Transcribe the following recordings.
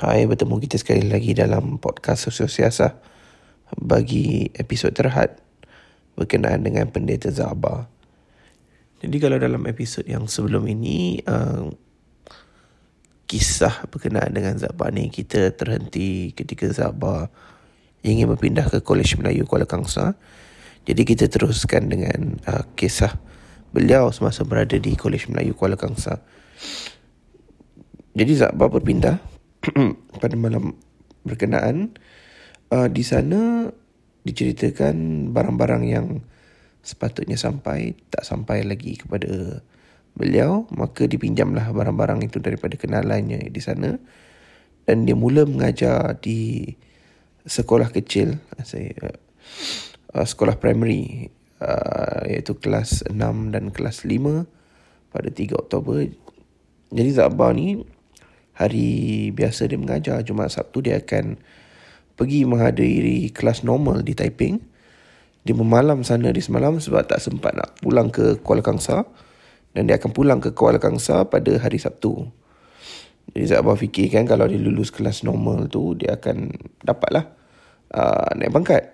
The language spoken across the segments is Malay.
Hai, bertemu kita sekali lagi dalam podcast Sosio Siasah bagi episod terhad berkenaan dengan pendeta Zaba. Jadi kalau dalam episod yang sebelum ini, uh, kisah berkenaan dengan Zaba ni kita terhenti ketika Zaba ingin berpindah ke Kolej Melayu Kuala Kangsar. Jadi kita teruskan dengan uh, kisah beliau semasa berada di Kolej Melayu Kuala Kangsar. Jadi Zaba berpindah pada malam berkenaan. Uh, di sana diceritakan barang-barang yang sepatutnya sampai tak sampai lagi kepada beliau. Maka dipinjamlah barang-barang itu daripada kenalannya di sana. Dan dia mula mengajar di sekolah kecil. Saya uh, sekolah primary uh, iaitu kelas 6 dan kelas 5 pada 3 Oktober. Jadi Zabah ni hari biasa dia mengajar Jumaat Sabtu dia akan pergi menghadiri kelas normal di Taiping. Dia memalam sana di semalam sebab tak sempat nak pulang ke Kuala Kangsar dan dia akan pulang ke Kuala Kangsar pada hari Sabtu. Jadi Zabah fikir kan kalau dia lulus kelas normal tu dia akan dapatlah uh, naik pangkat.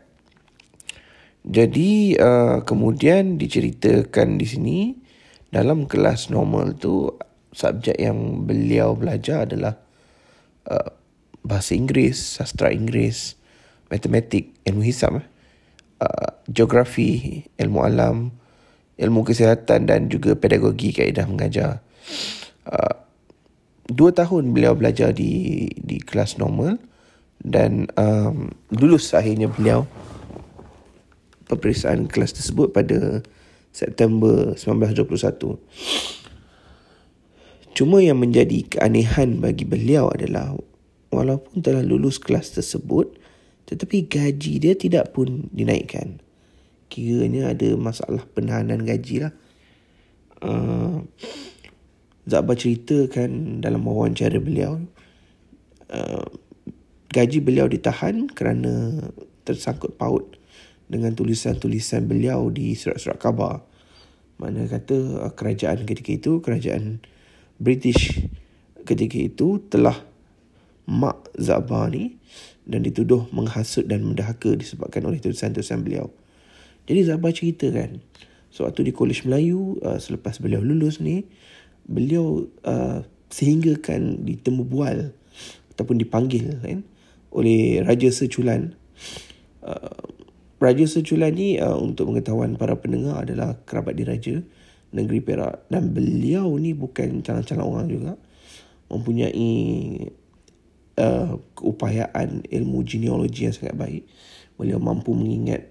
Jadi uh, kemudian diceritakan di sini dalam kelas normal tu subjek yang beliau belajar adalah uh, bahasa Inggeris, sastra Inggeris, matematik, ilmu hisab, uh, geografi, ilmu alam, ilmu kesihatan dan juga pedagogi kaedah mengajar. Uh, dua tahun beliau belajar di di kelas normal dan um, lulus akhirnya beliau peperiksaan kelas tersebut pada September 1921. Cuma yang menjadi keanehan bagi beliau adalah walaupun telah lulus kelas tersebut tetapi gaji dia tidak pun dinaikkan. Kiranya ada masalah penahanan gaji lah. Uh, Zabba ceritakan dalam wawancara beliau uh, gaji beliau ditahan kerana tersangkut paut dengan tulisan-tulisan beliau di surat-surat khabar. Mana kata uh, kerajaan ketika itu, kerajaan British ketika itu telah mak Zabar ni dan dituduh menghasut dan mendahaka disebabkan oleh tulisan-tulisan beliau. Jadi Zabar cerita kan, sewaktu di Kolej Melayu uh, selepas beliau lulus ni, beliau uh, sehingga kan ditemu bual ataupun dipanggil kan oleh Raja Seculan. Uh, Raja Seculan ni uh, untuk pengetahuan para pendengar adalah kerabat diraja negeri Perak. Dan beliau ni bukan calon-calon orang juga. Mempunyai uh, keupayaan ilmu genealogi yang sangat baik. Beliau mampu mengingat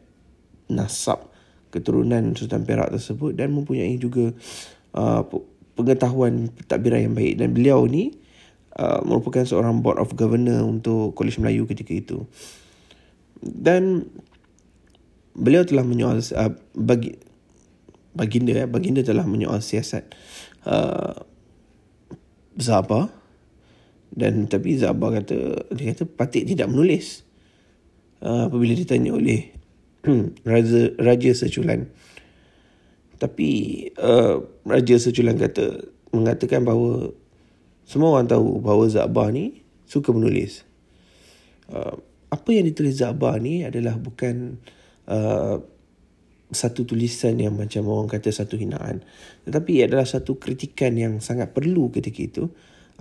nasab keturunan Sultan Perak tersebut dan mempunyai juga uh, pengetahuan pentadbiran yang baik. Dan beliau ni uh, merupakan seorang board of governor untuk Kolej Melayu ketika itu. Dan beliau telah menyoal uh, bagi baginda eh, baginda telah menyoal siasat uh, Zaba. Dan tapi Zaba kata dia kata patik tidak menulis. Uh, apabila ditanya oleh Raja Raja Seculan. Tapi uh, Raja Seculan kata mengatakan bahawa semua orang tahu bahawa Zaba ni suka menulis. Uh, apa yang ditulis Zaba ni adalah bukan uh, satu tulisan yang macam orang kata satu hinaan. Tetapi ia adalah satu kritikan yang sangat perlu ketika itu.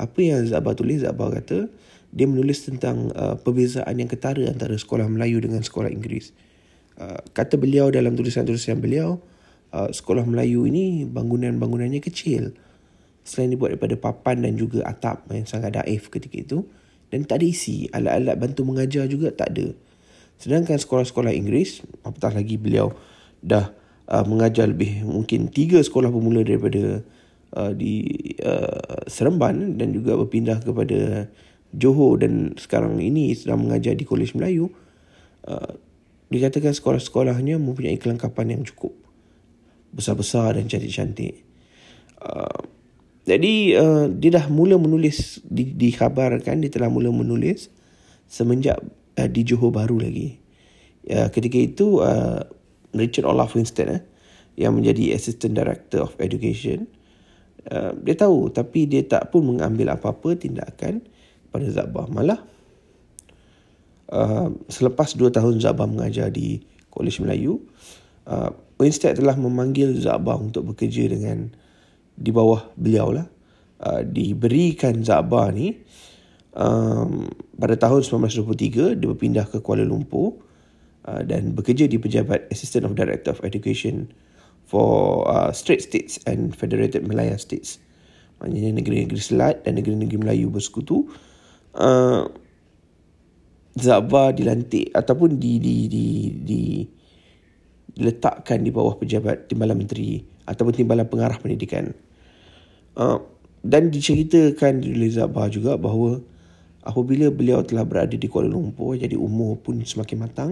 Apa yang Zabah tulis, Zabah kata, dia menulis tentang uh, perbezaan yang ketara antara sekolah Melayu dengan sekolah Inggeris. Uh, kata beliau dalam tulisan-tulisan beliau, uh, sekolah Melayu ini bangunan-bangunannya kecil. Selain dibuat daripada papan dan juga atap yang sangat daif ketika itu. Dan tak ada isi, alat-alat bantu mengajar juga tak ada. Sedangkan sekolah-sekolah Inggeris, apatah lagi beliau dah uh, mengajar lebih mungkin tiga sekolah pemula daripada uh, di uh, Seremban dan juga berpindah kepada Johor dan sekarang ini sedang mengajar di Kolej Melayu. Uh, dikatakan sekolah-sekolahnya mempunyai kelengkapan yang cukup besar-besar dan cantik-cantik. Uh, jadi uh, dia dah mula menulis di, dikhabarkan dia telah mula menulis semenjak uh, di Johor baru lagi. Uh, ketika itu uh, Richard Olaf Winston eh, yang menjadi Assistant Director of Education. Uh, dia tahu tapi dia tak pun mengambil apa-apa tindakan pada Zabah. Malah uh, selepas dua tahun Zabah mengajar di Kolej Melayu, uh, Winstead telah memanggil Zabah untuk bekerja dengan di bawah beliau lah. Uh, diberikan Zabah ni um, pada tahun 1923 dia berpindah ke Kuala Lumpur uh, dan bekerja di pejabat Assistant of Director of Education for uh, Straits States and Federated Malaya States. Maknanya negeri-negeri Selat dan negeri-negeri Melayu bersekutu. Uh, Zabah dilantik ataupun di, di, di, di, diletakkan di bawah pejabat Timbalan Menteri ataupun Timbalan Pengarah Pendidikan. Uh, dan diceritakan oleh Zabah juga bahawa apabila beliau telah berada di Kuala Lumpur jadi umur pun semakin matang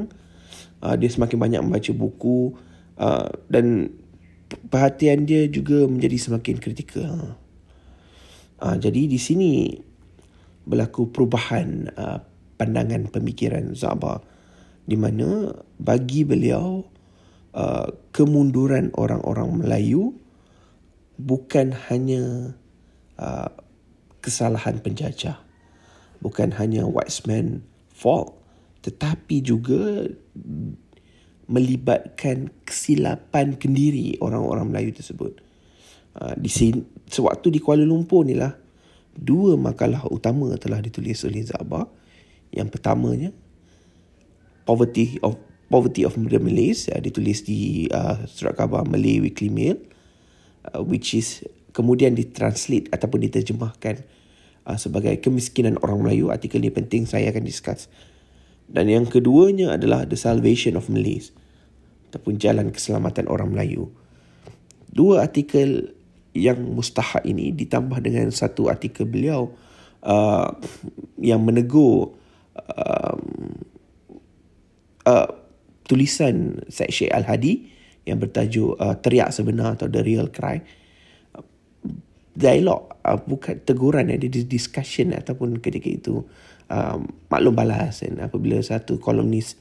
uh, dia semakin banyak membaca buku uh, dan perhatian dia juga menjadi semakin kritikal. Uh, jadi di sini berlaku perubahan uh, pandangan pemikiran Zaba di mana bagi beliau uh, kemunduran orang-orang Melayu bukan hanya uh, kesalahan penjajah bukan hanya whitesman fault tetapi juga melibatkan kesilapan kendiri orang-orang Melayu tersebut. Uh, di sini, sewaktu di Kuala Lumpur ni lah, dua makalah utama telah ditulis oleh Zabah. Yang pertamanya, Poverty of Poverty of the Malays, uh, ditulis di uh, surat khabar Malay Weekly Mail, uh, which is kemudian ditranslate ataupun diterjemahkan uh, sebagai kemiskinan orang Melayu. Artikel ini penting saya akan discuss. Dan yang keduanya adalah The Salvation of Malays. Ataupun Jalan Keselamatan Orang Melayu. Dua artikel yang mustahak ini ditambah dengan satu artikel beliau uh, yang menegur uh, uh, tulisan Syed Sheikh Al-Hadi yang bertajuk uh, Teriak Sebenar atau The Real Cry. Dialog uh, bukan teguran ada uh, discussion ataupun ketika itu uh, maklum balas kan apabila satu kolumnis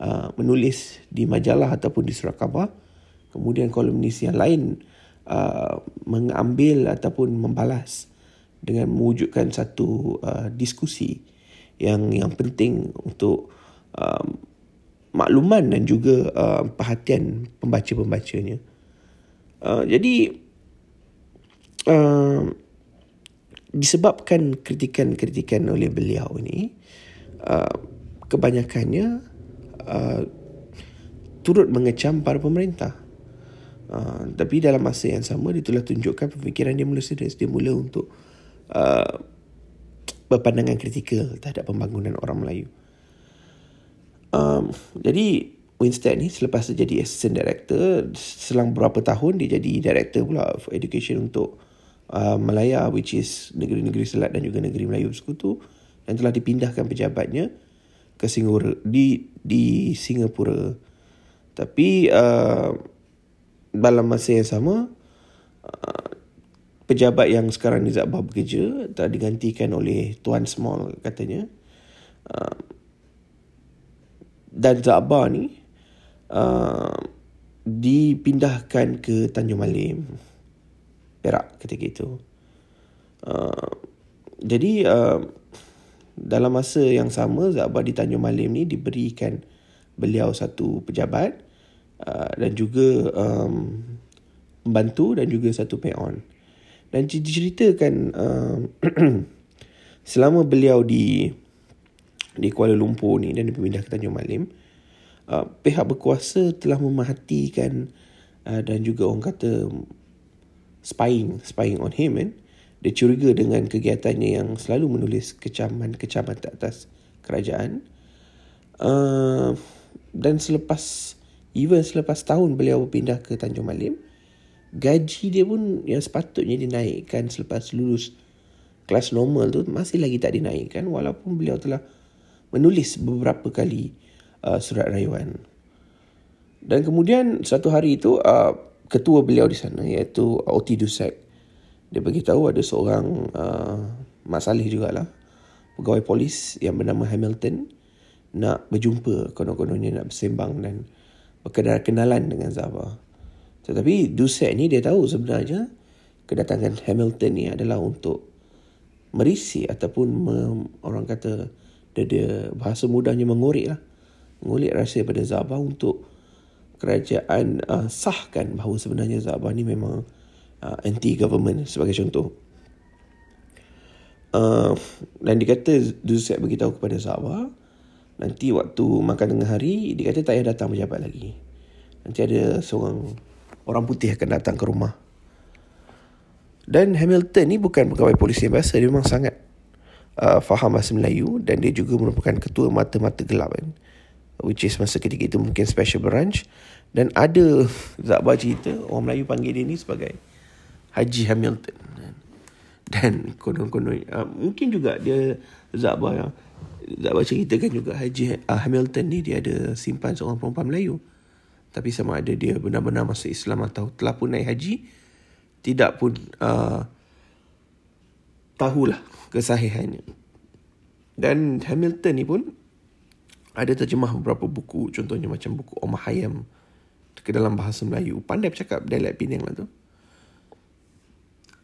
uh, menulis di majalah ataupun di surat khabar kemudian kolumnis yang lain uh, mengambil ataupun membalas dengan mewujudkan satu uh, diskusi yang yang penting untuk uh, makluman dan juga uh, perhatian pembaca-pembacanya. Uh, jadi uh, disebabkan kritikan-kritikan oleh beliau ini uh, kebanyakannya uh, turut mengecam para pemerintah. Uh, tapi dalam masa yang sama dia telah tunjukkan pemikiran dia mula serius. Dia mula untuk uh, berpandangan kritikal terhadap pembangunan orang Melayu. Um, jadi Winstead ni selepas dia jadi assistant director selang beberapa tahun dia jadi director pula for education untuk uh, Malaya which is negeri-negeri Selat dan juga negeri Melayu Sekutu dan telah dipindahkan pejabatnya ke Singapura di di Singapura. Tapi uh, dalam masa yang sama uh, pejabat yang sekarang ni Zabah bekerja telah digantikan oleh Tuan Small katanya. Uh, dan Zabah ni uh, dipindahkan ke Tanjung Malim. Perak ketika itu. Uh, jadi uh, dalam masa yang sama Zabah di Tanjung Malim ni diberikan beliau satu pejabat uh, dan juga um, pembantu dan juga satu peon. Dan diceritakan uh, selama beliau di di Kuala Lumpur ni dan dipindah ke Tanjung Malim, uh, pihak berkuasa telah memerhatikan uh, dan juga orang kata spying spying on him kan? Dia curiga dengan kegiatannya yang selalu menulis kecaman-kecaman atas kerajaan. Uh, dan selepas even selepas tahun beliau berpindah ke Tanjung Malim gaji dia pun yang sepatutnya dinaikkan selepas lulus kelas normal tu masih lagi tak dinaikkan walaupun beliau telah menulis beberapa kali uh, surat rayuan. Dan kemudian satu hari itu uh, ketua beliau di sana iaitu Oti Dusek. Dia beritahu ada seorang uh, Mak Salih jugalah pegawai polis yang bernama Hamilton nak berjumpa konon-kononnya nak bersembang dan berkedar kenalan dengan Zaba. Tetapi Dusek ni dia tahu sebenarnya kedatangan Hamilton ni adalah untuk merisi ataupun me, orang kata dia, dia bahasa mudahnya mengorek lah. Mengorek rahsia pada Zabah untuk kerajaan uh, sahkan bahawa sebenarnya Zabah ni memang uh, anti-government sebagai contoh. Uh, dan dikata Duzek beritahu kepada Zabah nanti waktu makan tengah hari dia kata tak payah datang pejabat lagi. Nanti ada seorang orang putih akan datang ke rumah. Dan Hamilton ni bukan pegawai polis yang biasa, dia memang sangat uh, faham bahasa Melayu dan dia juga merupakan ketua mata-mata gelap kan. Which is masa ketika itu mungkin special branch. Dan ada Zakbar cerita, orang Melayu panggil dia ni sebagai Haji Hamilton. Dan konon-konon, uh, mungkin juga dia Zakbar, Zakbar ceritakan juga Haji uh, Hamilton ni dia ada simpan seorang perempuan Melayu. Tapi sama ada dia benar-benar masuk Islam atau telah pun naik haji, tidak pun uh, tahulah kesahihannya. Dan Hamilton ni pun ada terjemah beberapa buku, contohnya macam buku Omar Hayam ke dalam bahasa Melayu. Pandai bercakap dialek Penang lah tu.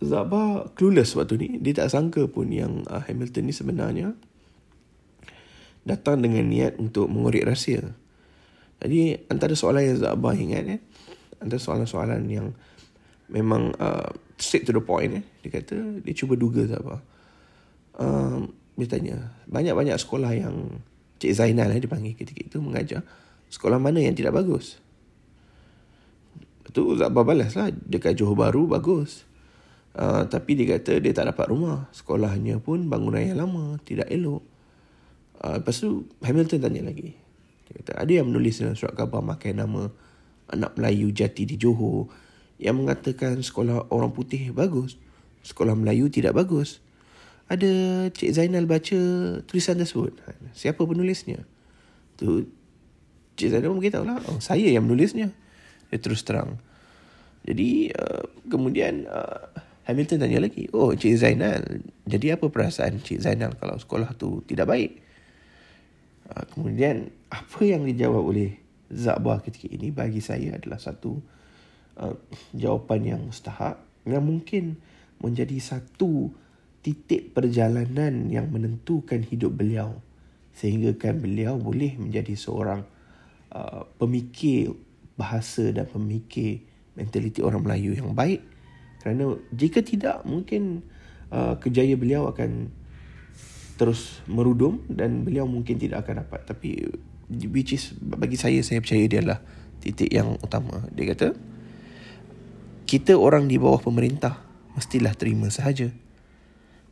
Zaba clueless waktu ni. Dia tak sangka pun yang uh, Hamilton ni sebenarnya datang dengan niat untuk mengorek rahsia. Jadi antara soalan yang Zaba ingat eh, antara soalan-soalan yang memang uh, straight to the point eh. Dia kata dia cuba duga apa. Um, dia tanya banyak-banyak sekolah yang Cik Zainal eh, dipanggil ketika itu mengajar sekolah mana yang tidak bagus. Itu Zabah balas lah. Dekat Johor Baru bagus. Uh, tapi dia kata dia tak dapat rumah. Sekolahnya pun bangunan yang lama. Tidak elok. Uh, lepas tu Hamilton tanya lagi. Dia kata ada yang menulis dalam surat khabar makan nama anak Melayu jati di Johor yang mengatakan sekolah orang putih bagus, sekolah Melayu tidak bagus. Ada Cik Zainal baca tulisan tersebut. Siapa penulisnya? Tu Cik Zainal mungkin tahu lah. Oh, saya yang menulisnya. Dia terus terang. Jadi uh, kemudian uh, Hamilton tanya lagi. Oh Cik Zainal. Jadi apa perasaan Cik Zainal kalau sekolah tu tidak baik? Uh, kemudian apa yang dijawab oleh Zabah ketika ini bagi saya adalah satu Uh, jawapan yang mustahak yang mungkin menjadi satu titik perjalanan yang menentukan hidup beliau. Sehingga kan beliau boleh menjadi seorang uh, pemikir bahasa dan pemikir mentaliti orang Melayu yang baik. Kerana jika tidak mungkin uh, kejayaan beliau akan terus merudum dan beliau mungkin tidak akan dapat. Tapi which is bagi saya saya percaya dia adalah titik yang utama. Dia kata kita orang di bawah pemerintah mestilah terima sahaja.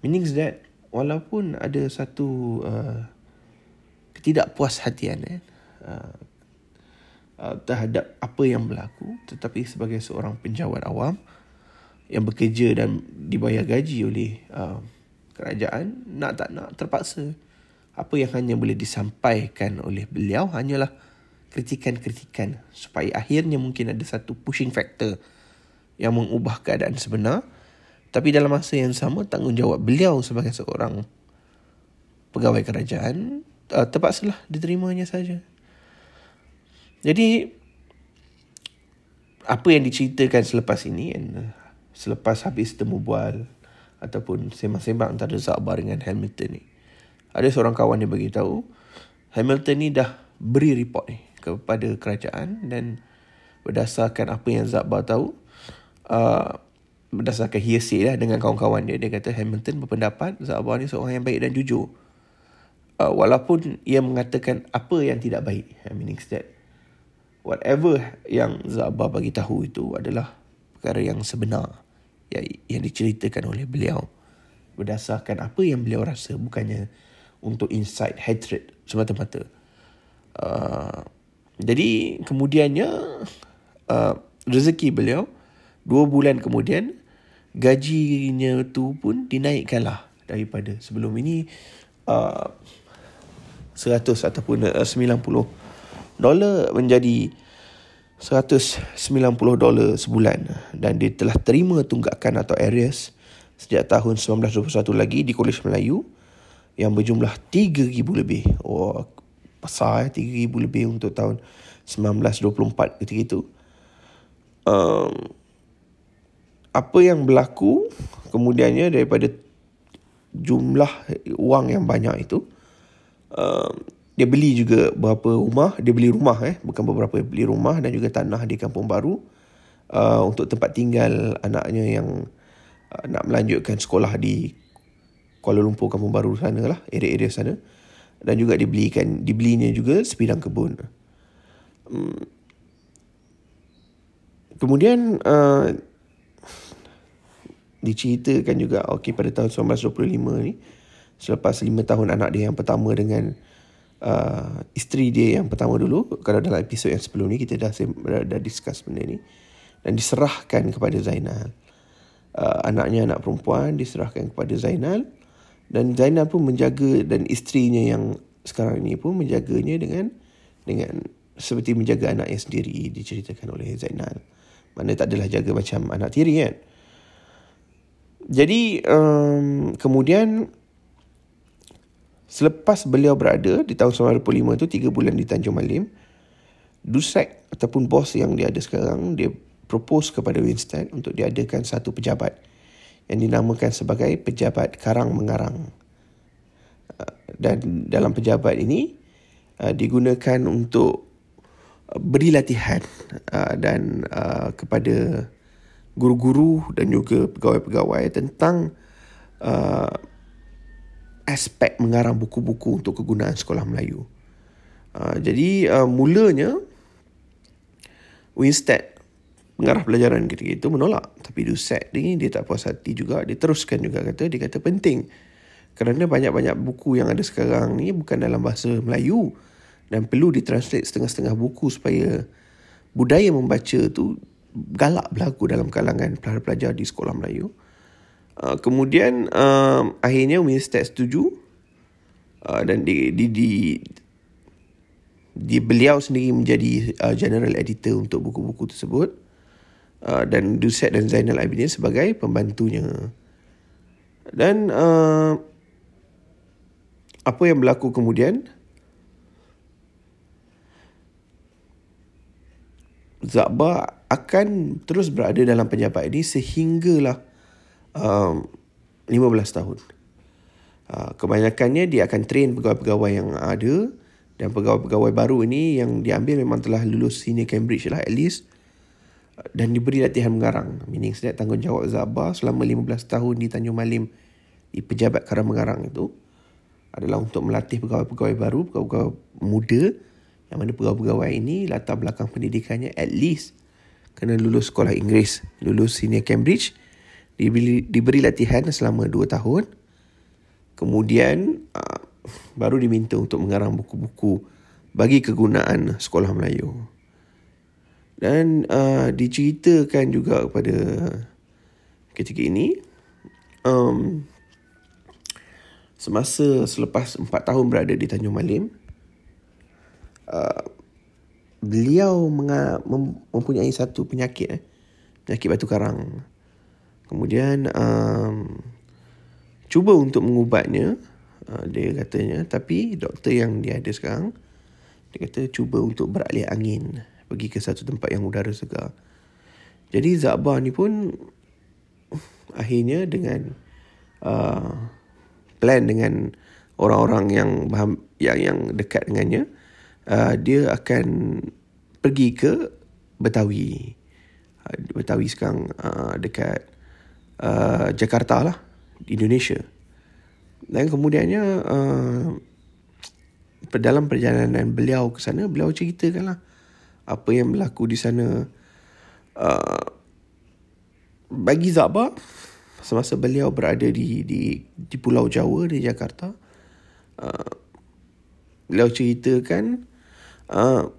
Meaning that walaupun ada satu uh, ketidakpuashatian eh, uh, uh, terhadap apa yang berlaku tetapi sebagai seorang penjawat awam yang bekerja dan dibayar gaji oleh uh, kerajaan nak tak nak terpaksa. Apa yang hanya boleh disampaikan oleh beliau hanyalah kritikan-kritikan supaya akhirnya mungkin ada satu pushing factor yang mengubah keadaan sebenar tapi dalam masa yang sama tanggungjawab beliau sebagai seorang pegawai kerajaan uh, terpaksalah diterimanya saja. Jadi apa yang diceritakan selepas ini and, selepas habis temu bual ataupun sembang-sembang antara Zakbar dengan Hamilton ni ada seorang kawan yang beritahu Hamilton ni dah beri report ni kepada kerajaan dan berdasarkan apa yang Zakbar tahu uh, berdasarkan hearsay lah dengan kawan-kawan dia. Dia kata Hamilton berpendapat Zabah ni seorang yang baik dan jujur. Uh, walaupun ia mengatakan apa yang tidak baik. Meaning that whatever yang Zabah bagi tahu itu adalah perkara yang sebenar yang, yang diceritakan oleh beliau. Berdasarkan apa yang beliau rasa bukannya untuk insight hatred semata-mata. Uh, jadi kemudiannya uh, rezeki beliau Dua bulan kemudian gajinya tu pun dinaikkan lah daripada sebelum ini uh, 100 ataupun uh, 90 dolar menjadi 190 dolar sebulan dan dia telah terima tunggakan atau arrears sejak tahun 1921 lagi di Kolej Melayu yang berjumlah 3000 lebih. Oh, besar eh 3000 lebih untuk tahun 1924 ketika itu. Um, apa yang berlaku kemudiannya daripada jumlah wang yang banyak itu uh, dia beli juga beberapa rumah dia beli rumah eh bukan beberapa dia beli rumah dan juga tanah di kampung baru uh, untuk tempat tinggal anaknya yang uh, nak melanjutkan sekolah di Kuala Lumpur kampung baru sana lah area-area sana dan juga dibelikan dibelinya juga sebidang kebun hmm. kemudian uh, diceritakan juga okey pada tahun 1925 ni selepas 5 tahun anak dia yang pertama dengan uh, isteri dia yang pertama dulu kalau dalam episod yang sebelum ni kita dah dah, discuss benda ni dan diserahkan kepada Zainal. Uh, anaknya anak perempuan diserahkan kepada Zainal dan Zainal pun menjaga dan isterinya yang sekarang ini pun menjaganya dengan dengan seperti menjaga anaknya sendiri diceritakan oleh Zainal. Mana tak adalah jaga macam anak tiri kan jadi um, kemudian selepas beliau berada di tahun 1995 tu tiga bulan di Tanjung Malim, Dusek ataupun bos yang dia ada sekarang dia propose kepada Winston untuk diadakan satu pejabat yang dinamakan sebagai pejabat karang mengarang. Uh, dan dalam pejabat ini uh, digunakan untuk beri latihan uh, dan kepada guru-guru dan juga pegawai-pegawai tentang uh, aspek mengarang buku-buku untuk kegunaan sekolah Melayu. Uh, jadi uh, mulanya Winstead mengarah pelajaran ketika itu menolak. Tapi Duset ni dia tak puas hati juga. Dia teruskan juga kata, dia kata penting. Kerana banyak-banyak buku yang ada sekarang ni bukan dalam bahasa Melayu. Dan perlu ditranslate setengah-setengah buku supaya budaya membaca tu galak berlaku dalam kalangan pelajar-pelajar di sekolah Melayu. Uh, kemudian uh, akhirnya Winstead setuju uh, dan di, di, di, di beliau sendiri menjadi uh, general editor untuk buku-buku tersebut uh, dan Duset dan Zainal Abidin sebagai pembantunya. Dan uh, apa yang berlaku kemudian? Zabah akan terus berada dalam pejabat ini sehinggalah um, 15 tahun. Uh, kebanyakannya dia akan train pegawai-pegawai yang ada dan pegawai-pegawai baru ini yang diambil memang telah lulus senior Cambridge lah at least dan diberi latihan mengarang. Meaning sedap tanggungjawab Zabah selama 15 tahun di Tanjung Malim di pejabat karang mengarang itu adalah untuk melatih pegawai-pegawai baru, pegawai-pegawai muda yang mana pegawai-pegawai ini latar belakang pendidikannya at least kena lulus sekolah Inggeris, lulus senior Cambridge, diberi, diberi latihan selama 2 tahun. Kemudian uh, baru diminta untuk mengarang buku-buku bagi kegunaan sekolah Melayu. Dan uh, diceritakan juga kepada ketika ini um, semasa selepas 4 tahun berada di Tanjung Malim uh, beliau mempunyai satu penyakit eh. Penyakit batu karang. Kemudian um, cuba untuk mengubatnya uh, dia katanya. Tapi doktor yang dia ada sekarang dia kata cuba untuk beralih angin pergi ke satu tempat yang udara segar. Jadi Zabah ni pun akhirnya dengan uh, plan dengan orang-orang yang yang yang dekat dengannya uh, dia akan pergi ke Betawi. Uh, Betawi sekarang uh, dekat uh, Jakarta lah Indonesia. Dan kemudiannya uh, dalam perjalanan beliau ke sana beliau ceritakanlah apa yang berlaku di sana uh, bagi Zabah semasa beliau berada di di di Pulau Jawa di Jakarta uh, beliau ceritakan uh,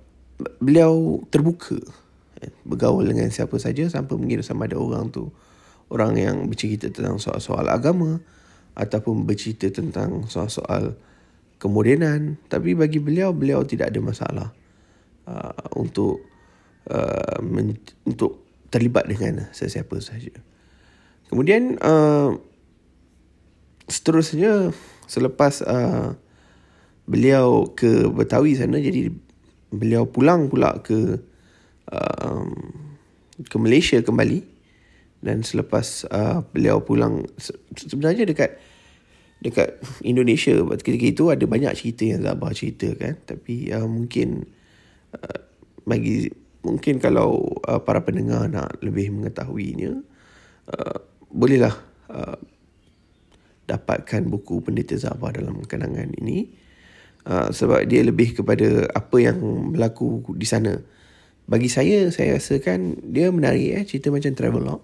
beliau terbuka eh, bergaul dengan siapa saja sampai mengira sama ada orang tu. Orang yang bercerita tentang soal-soal agama ataupun bercerita tentang soal-soal kemodenan tapi bagi beliau beliau tidak ada masalah uh, untuk uh, men- untuk terlibat dengan sesiapa saja. Kemudian uh, seterusnya selepas uh, beliau ke Betawi sana jadi beliau pulang pula ke um, ke Malaysia kembali. Dan selepas uh, beliau pulang sebenarnya dekat dekat Indonesia ketika itu ada banyak cerita yang Zabah cerita kan. Tapi uh, mungkin uh, bagi mungkin kalau uh, para pendengar nak lebih mengetahuinya uh, bolehlah uh, dapatkan buku Pendeta Zabah dalam kenangan ini uh, sebab dia lebih kepada apa yang berlaku di sana bagi saya saya rasakan dia menarik eh cerita macam travelog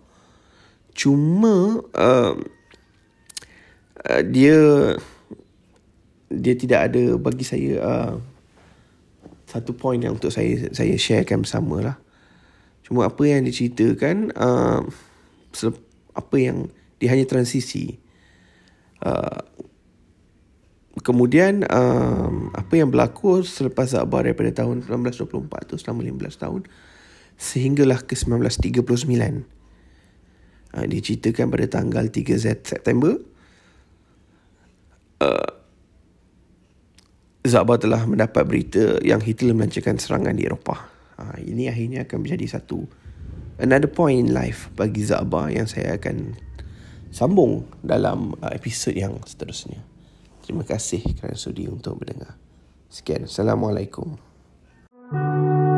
cuma uh, uh, dia dia tidak ada bagi saya uh, satu point yang untuk saya saya sharekan bersama lah. Cuma apa yang diceritakan uh, apa yang dia hanya transisi. Uh, kemudian uh, apa yang berlaku selepas Zabar daripada tahun 1924 tu selama 15 tahun sehinggalah ke 1939. Uh, dia ceritakan pada tanggal 3 September uh, Zabar telah mendapat berita yang Hitler melancarkan serangan di Eropah. Ha, ini akhirnya akan menjadi satu another point in life bagi Zabar yang saya akan sambung dalam uh, episod yang seterusnya. Terima kasih kerana sudi untuk mendengar. Sekian. Assalamualaikum. thank you